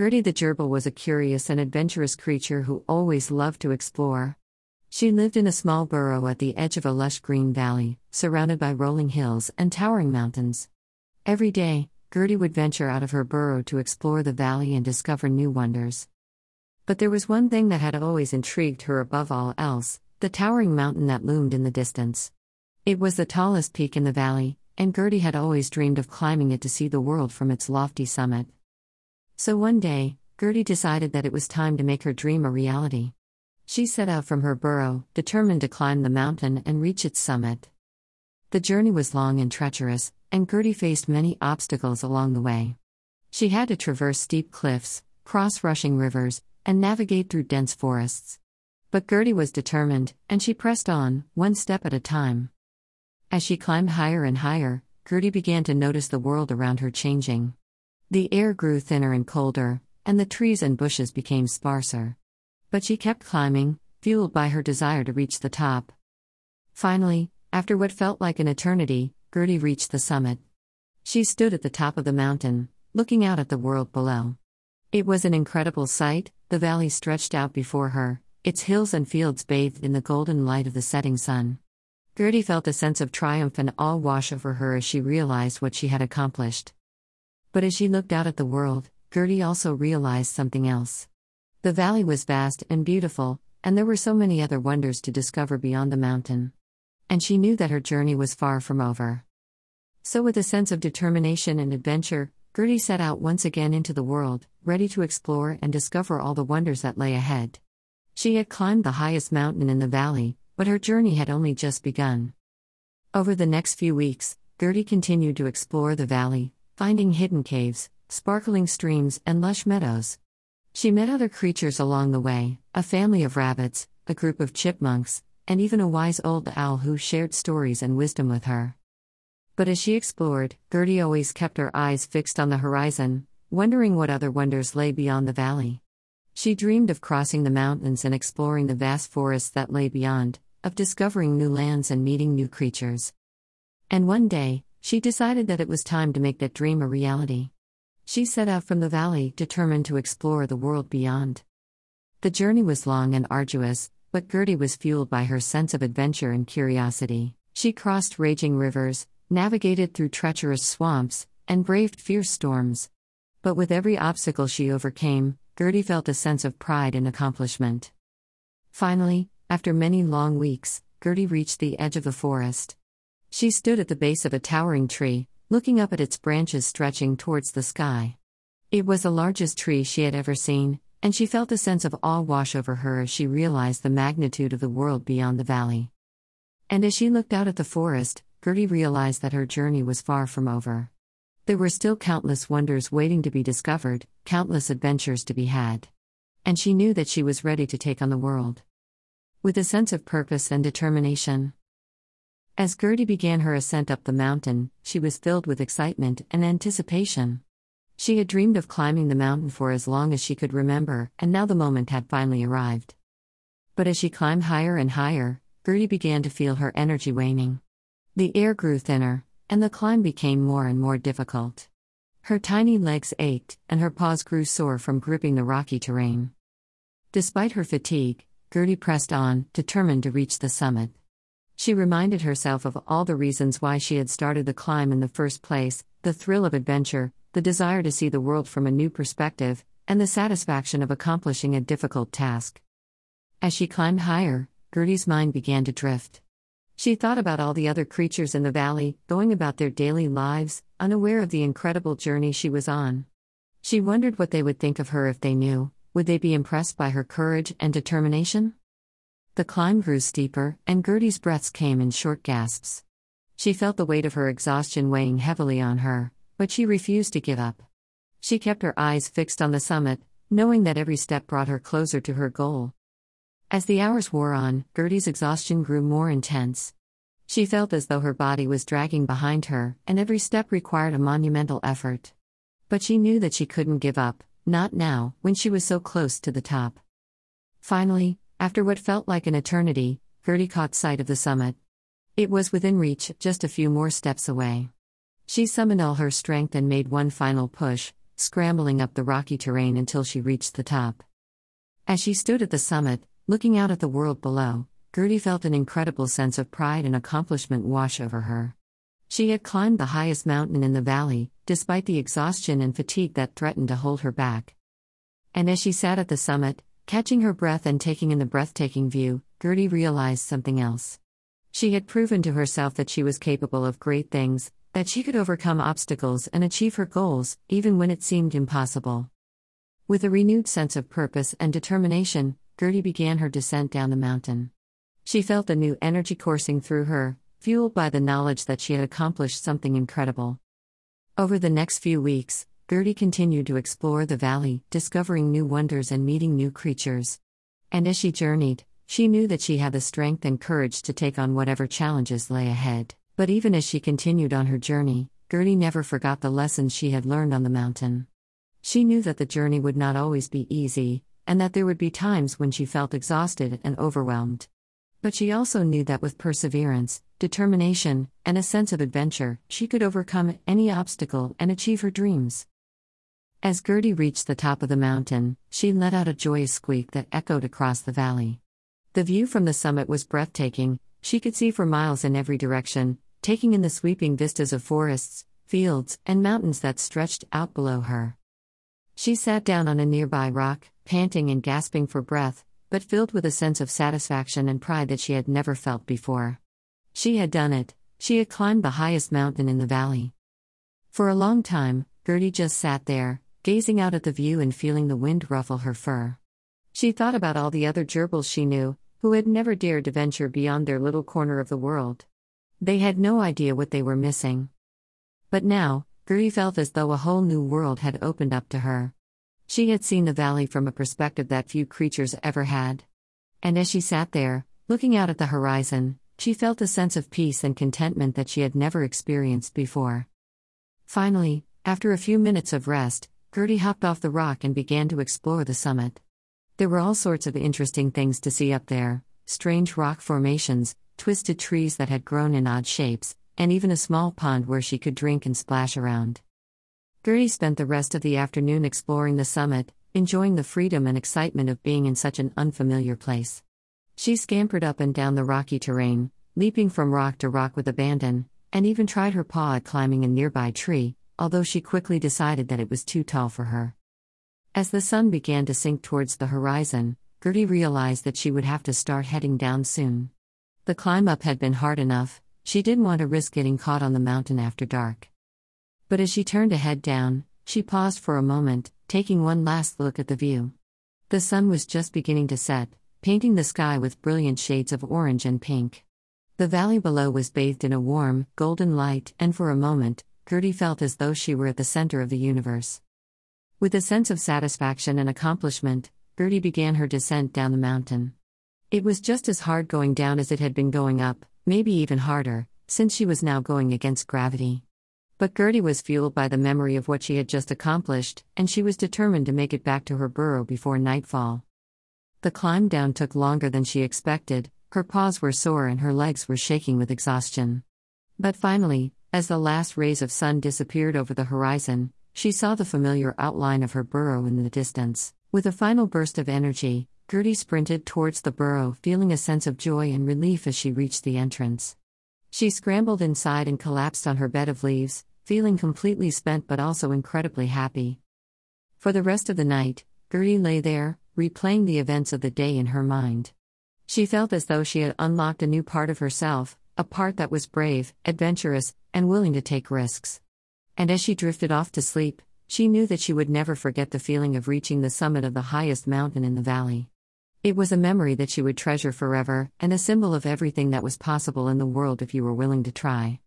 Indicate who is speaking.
Speaker 1: Gertie the gerbil was a curious and adventurous creature who always loved to explore. She lived in a small burrow at the edge of a lush green valley, surrounded by rolling hills and towering mountains. Every day, Gertie would venture out of her burrow to explore the valley and discover new wonders. But there was one thing that had always intrigued her above all else the towering mountain that loomed in the distance. It was the tallest peak in the valley, and Gertie had always dreamed of climbing it to see the world from its lofty summit. So one day, Gertie decided that it was time to make her dream a reality. She set out from her burrow, determined to climb the mountain and reach its summit. The journey was long and treacherous, and Gertie faced many obstacles along the way. She had to traverse steep cliffs, cross rushing rivers, and navigate through dense forests. But Gertie was determined, and she pressed on, one step at a time. As she climbed higher and higher, Gertie began to notice the world around her changing. The air grew thinner and colder, and the trees and bushes became sparser. But she kept climbing, fueled by her desire to reach the top. Finally, after what felt like an eternity, Gertie reached the summit. She stood at the top of the mountain, looking out at the world below. It was an incredible sight, the valley stretched out before her, its hills and fields bathed in the golden light of the setting sun. Gertie felt a sense of triumph and awe wash over her as she realized what she had accomplished. But as she looked out at the world, Gertie also realized something else. The valley was vast and beautiful, and there were so many other wonders to discover beyond the mountain. And she knew that her journey was far from over. So, with a sense of determination and adventure, Gertie set out once again into the world, ready to explore and discover all the wonders that lay ahead. She had climbed the highest mountain in the valley, but her journey had only just begun. Over the next few weeks, Gertie continued to explore the valley, finding hidden caves, sparkling streams, and lush meadows. She met other creatures along the way a family of rabbits, a group of chipmunks, and even a wise old owl who shared stories and wisdom with her. But as she explored, Gertie always kept her eyes fixed on the horizon, wondering what other wonders lay beyond the valley. She dreamed of crossing the mountains and exploring the vast forests that lay beyond, of discovering new lands and meeting new creatures. And one day, she decided that it was time to make that dream a reality. She set out from the valley, determined to explore the world beyond. The journey was long and arduous, but Gertie was fueled by her sense of adventure and curiosity. She crossed raging rivers, navigated through treacherous swamps, and braved fierce storms. But with every obstacle she overcame, Gertie felt a sense of pride and accomplishment. Finally, after many long weeks, Gertie reached the edge of the forest. She stood at the base of a towering tree, looking up at its branches stretching towards the sky. It was the largest tree she had ever seen, and she felt a sense of awe wash over her as she realized the magnitude of the world beyond the valley. And as she looked out at the forest, Gertie realized that her journey was far from over. There were still countless wonders waiting to be discovered, countless adventures to be had. And she knew that she was ready to take on the world. With a sense of purpose and determination. As Gertie began her ascent up the mountain, she was filled with excitement and anticipation. She had dreamed of climbing the mountain for as long as she could remember, and now the moment had finally arrived. But as she climbed higher and higher, Gertie began to feel her energy waning. The air grew thinner, and the climb became more and more difficult. Her tiny legs ached, and her paws grew sore from gripping the rocky terrain. Despite her fatigue, Gertie pressed on, determined to reach the summit. She reminded herself of all the reasons why she had started the climb in the first place the thrill of adventure, the desire to see the world from a new perspective, and the satisfaction of accomplishing a difficult task. As she climbed higher, Gertie's mind began to drift. She thought about all the other creatures in the valley, going about their daily lives, unaware of the incredible journey she was on. She wondered what they would think of her if they knew would they be impressed by her courage and determination? The climb grew steeper, and Gertie's breaths came in short gasps. She felt the weight of her exhaustion weighing heavily on her, but she refused to give up. She kept her eyes fixed on the summit, knowing that every step brought her closer to her goal. As the hours wore on, Gertie's exhaustion grew more intense. She felt as though her body was dragging behind her, and every step required a monumental effort. But she knew that she couldn't give up, not now, when she was so close to the top. Finally, after what felt like an eternity, Gertie caught sight of the summit. It was within reach, just a few more steps away. She summoned all her strength and made one final push, scrambling up the rocky terrain until she reached the top. As she stood at the summit, looking out at the world below, Gertie felt an incredible sense of pride and accomplishment wash over her. She had climbed the highest mountain in the valley, despite the exhaustion and fatigue that threatened to hold her back. And as she sat at the summit, catching her breath and taking in the breathtaking view, Gertie realized something else. She had proven to herself that she was capable of great things, that she could overcome obstacles and achieve her goals, even when it seemed impossible. With a renewed sense of purpose and determination, Gertie began her descent down the mountain. She felt a new energy coursing through her, fueled by the knowledge that she had accomplished something incredible. Over the next few weeks, Gertie continued to explore the valley, discovering new wonders and meeting new creatures. And as she journeyed, she knew that she had the strength and courage to take on whatever challenges lay ahead. But even as she continued on her journey, Gertie never forgot the lessons she had learned on the mountain. She knew that the journey would not always be easy, and that there would be times when she felt exhausted and overwhelmed. But she also knew that with perseverance, determination, and a sense of adventure, she could overcome any obstacle and achieve her dreams. As Gertie reached the top of the mountain, she let out a joyous squeak that echoed across the valley. The view from the summit was breathtaking, she could see for miles in every direction, taking in the sweeping vistas of forests, fields, and mountains that stretched out below her. She sat down on a nearby rock, panting and gasping for breath, but filled with a sense of satisfaction and pride that she had never felt before. She had done it, she had climbed the highest mountain in the valley. For a long time, Gertie just sat there, gazing out at the view and feeling the wind ruffle her fur. She thought about all the other gerbils she knew, who had never dared to venture beyond their little corner of the world. They had no idea what they were missing. But now, Gertie felt as though a whole new world had opened up to her. She had seen the valley from a perspective that few creatures ever had. And as she sat there, looking out at the horizon, she felt a sense of peace and contentment that she had never experienced before. Finally, after a few minutes of rest, Gertie hopped off the rock and began to explore the summit. There were all sorts of interesting things to see up there strange rock formations, twisted trees that had grown in odd shapes, and even a small pond where she could drink and splash around. Gertie spent the rest of the afternoon exploring the summit, enjoying the freedom and excitement of being in such an unfamiliar place. She scampered up and down the rocky terrain, leaping from rock to rock with abandon, and even tried her paw at climbing a nearby tree, although she quickly decided that it was too tall for her. As the sun began to sink towards the horizon, Gertie realized that she would have to start heading down soon. The climb up had been hard enough, she didn't want to risk getting caught on the mountain after dark. But as she turned to head down, she paused for a moment, taking one last look at the view. The sun was just beginning to set, painting the sky with brilliant shades of orange and pink. The valley below was bathed in a warm, golden light, and for a moment, Gertie felt as though she were at the center of the universe. With a sense of satisfaction and accomplishment, Gertie began her descent down the mountain. It was just as hard going down as it had been going up, maybe even harder, since she was now going against gravity. But Gertie was fueled by the memory of what she had just accomplished, and she was determined to make it back to her burrow before nightfall. The climb down took longer than she expected, her paws were sore and her legs were shaking with exhaustion. But finally, as the last rays of sun disappeared over the horizon, she saw the familiar outline of her burrow in the distance. With a final burst of energy, Gertie sprinted towards the burrow, feeling a sense of joy and relief as she reached the entrance. She scrambled inside and collapsed on her bed of leaves, feeling completely spent but also incredibly happy. For the rest of the night, Gertie lay there, replaying the events of the day in her mind. She felt as though she had unlocked a new part of herself, a part that was brave, adventurous, and willing to take risks. And as she drifted off to sleep, she knew that she would never forget the feeling of reaching the summit of the highest mountain in the valley. It was a memory that she would treasure forever, and a symbol of everything that was possible in the world if you were willing to try.